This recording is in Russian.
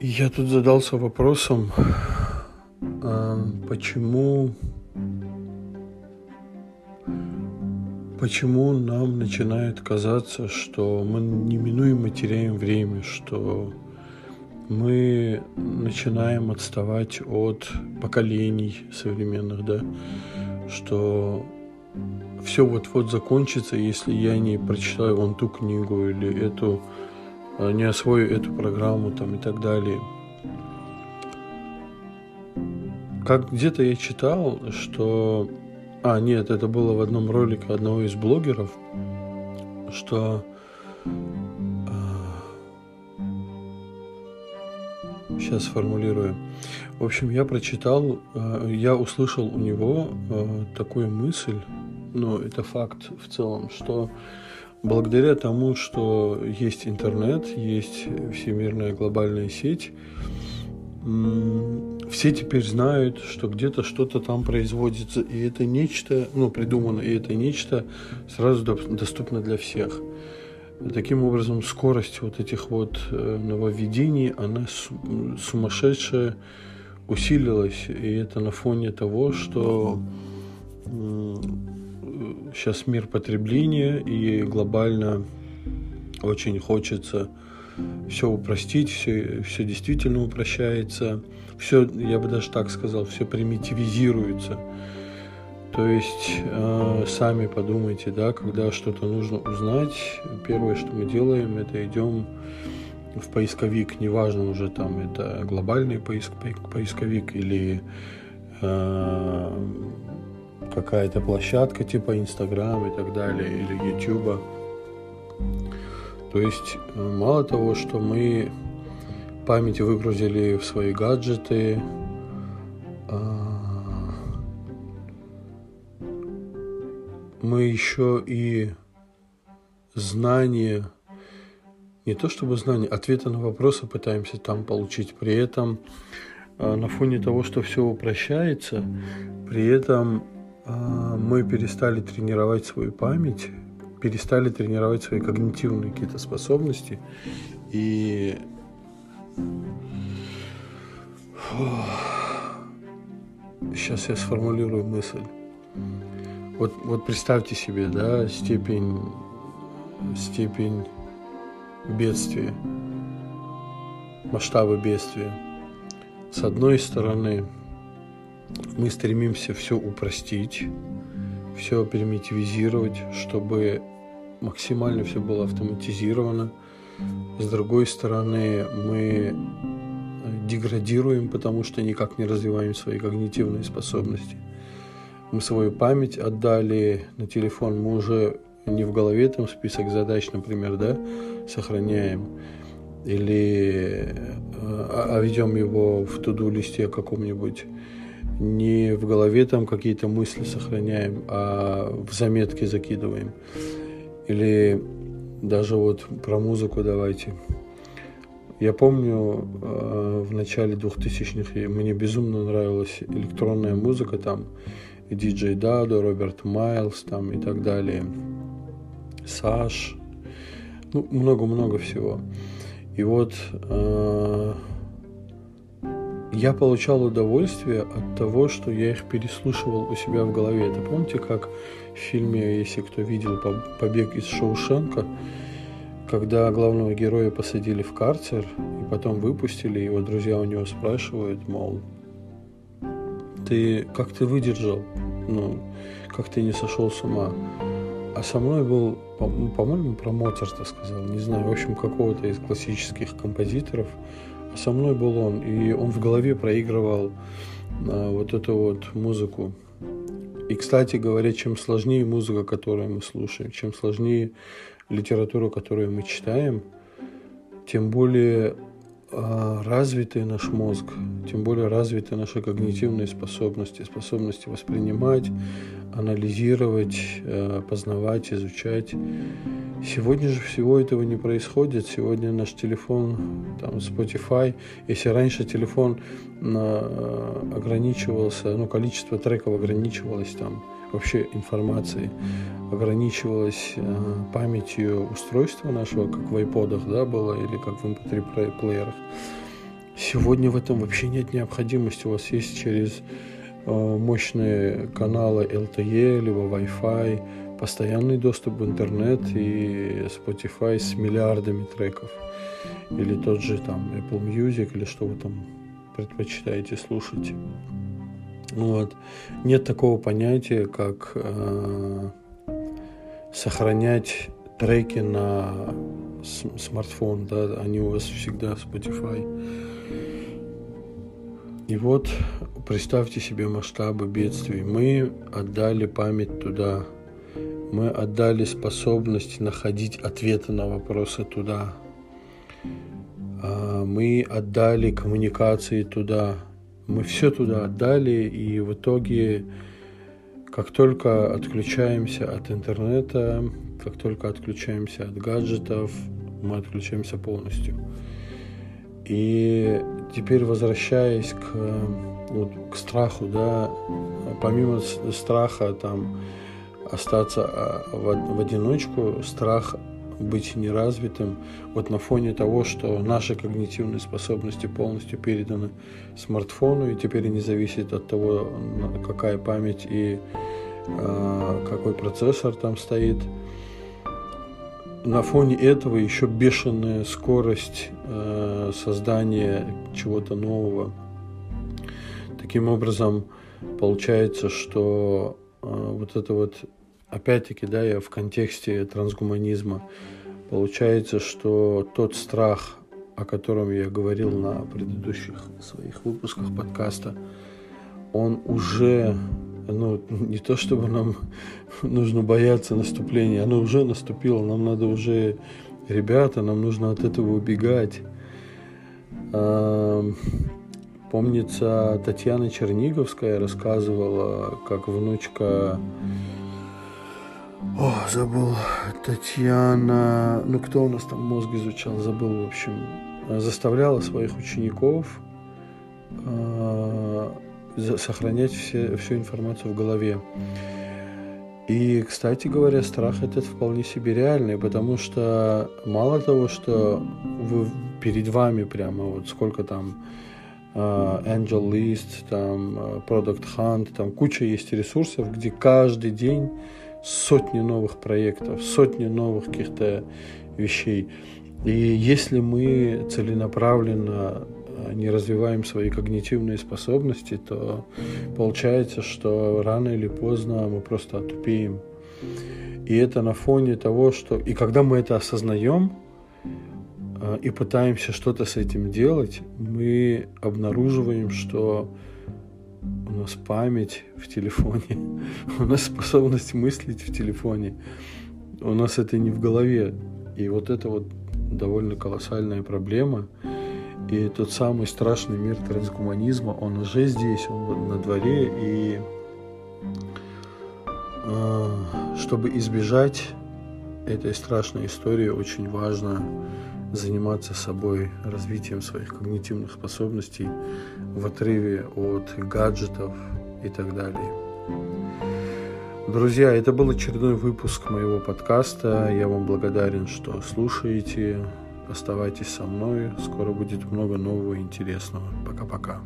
Я тут задался вопросом, а, почему, почему нам начинает казаться, что мы неминуемо теряем время, что мы начинаем отставать от поколений современных, да, что все вот-вот закончится, если я не прочитаю вон ту книгу или эту, не освою эту программу там и так далее. Как где-то я читал, что... А, нет, это было в одном ролике одного из блогеров, что сейчас сформулирую. В общем, я прочитал, э, я услышал у него такую мысль, ну, это факт в целом, что благодаря тому, что есть интернет, есть всемирная глобальная сеть, все теперь знают, что где-то что-то там производится, и это нечто, ну, придумано, и это нечто сразу доступно для всех. Таким образом, скорость вот этих вот э, нововведений, она сумасшедшая усилилась. И это на фоне того, что сейчас мир потребления и глобально очень хочется все упростить, все, все действительно упрощается, все, я бы даже так сказал, все примитивизируется. То есть э, сами подумайте, да, когда что-то нужно узнать, первое, что мы делаем, это идем в поисковик, неважно уже там это глобальный поиск, поисковик или э, какая-то площадка типа Инстаграм и так далее, или Ютуба. То есть э, мало того, что мы память выгрузили в свои гаджеты, э, мы еще и знания, не то чтобы знания, ответы на вопросы пытаемся там получить. При этом а, на фоне того, что все упрощается, при этом мы перестали тренировать свою память, перестали тренировать свои когнитивные какие-то способности. И сейчас я сформулирую мысль. Вот, вот представьте себе, да, степень, степень бедствия, масштабы бедствия. С одной стороны, мы стремимся все упростить, все примитивизировать, чтобы максимально все было автоматизировано. С другой стороны, мы деградируем, потому что никак не развиваем свои когнитивные способности. Мы свою память отдали на телефон, мы уже не в голове там список задач, например, да, сохраняем, или а, а ведем его в туду листе каком-нибудь, не в голове там какие-то мысли сохраняем, а в заметки закидываем. Или даже вот про музыку давайте. Я помню, э, в начале 2000-х мне безумно нравилась электронная музыка там, Диджей Дадо, Роберт Майлз там и так далее, Саш, ну, много-много всего. И вот э, я получал удовольствие от того, что я их переслушивал у себя в голове. Это помните, как в фильме, если кто видел «Побег из Шоушенка», когда главного героя посадили в карцер и потом выпустили, его друзья у него спрашивают, мол, ты как ты выдержал, ну, как ты не сошел с ума. А со мной был, ну, по-моему, про Моцарта сказал, не знаю, в общем, какого-то из классических композиторов. А со мной был он, и он в голове проигрывал а, вот эту вот музыку. И, кстати говоря, чем сложнее музыка, которую мы слушаем, чем сложнее литература, которую мы читаем, тем более а, развитый наш мозг, тем более развиты наши когнитивные способности, способности воспринимать, анализировать, э, познавать, изучать. Сегодня же всего этого не происходит. Сегодня наш телефон, там, Spotify, если раньше телефон э, ограничивался, ну, количество треков ограничивалось там вообще информации ограничивалась э, памятью устройства нашего, как в айподах, да, было, или как в MP3 плеерах. Сегодня в этом вообще нет необходимости. У вас есть через э, мощные каналы LTE, либо Wi-Fi, постоянный доступ в интернет и Spotify с миллиардами треков. Или тот же там Apple Music, или что вы там предпочитаете слушать. Вот. Нет такого понятия, как э, сохранять треки на смартфон, да, они у вас всегда Spotify. И вот представьте себе масштабы бедствий. Мы отдали память туда. Мы отдали способность находить ответы на вопросы туда. А, мы отдали коммуникации туда. Мы все туда отдали, и в итоге, как только отключаемся от интернета, как только отключаемся от гаджетов, мы отключаемся полностью. И теперь возвращаясь к, вот, к страху, да, помимо страха там остаться а, в, одиночку, страх быть неразвитым, вот на фоне того, что наши когнитивные способности полностью переданы смартфону, и теперь не зависит от того, какая память и э, какой процессор там стоит, на фоне этого еще бешеная скорость э, создания чего-то нового. Таким образом, получается, что э, вот это вот, опять-таки, да, я в контексте трансгуманизма, получается, что тот страх, о котором я говорил на предыдущих своих выпусках подкаста, он уже ну, не то чтобы нам нужно бояться наступления, оно уже наступило, нам надо уже, ребята, нам нужно от этого убегать. Помнится, Татьяна Черниговская рассказывала, как внучка... О, забыл. Татьяна... Ну, кто у нас там мозг изучал? Забыл, в общем. Заставляла своих учеников а, сохранять все, всю информацию в голове. И, кстати говоря, страх этот вполне себе реальный, потому что мало того, что вы, перед вами прямо вот сколько там uh, Angel List, там uh, Product Hunt, там куча есть ресурсов, где каждый день сотни новых проектов, сотни новых каких-то вещей. И если мы целенаправленно не развиваем свои когнитивные способности, то получается, что рано или поздно мы просто отупеем. И это на фоне того, что... И когда мы это осознаем э, и пытаемся что-то с этим делать, мы обнаруживаем, что у нас память в телефоне, у нас способность мыслить в телефоне, у нас это не в голове. И вот это вот довольно колоссальная проблема – и тот самый страшный мир трансгуманизма, он уже здесь, он на дворе. И э, чтобы избежать этой страшной истории, очень важно заниматься собой, развитием своих когнитивных способностей в отрыве от гаджетов и так далее. Друзья, это был очередной выпуск моего подкаста. Я вам благодарен, что слушаете. Оставайтесь со мной. Скоро будет много нового и интересного. Пока-пока.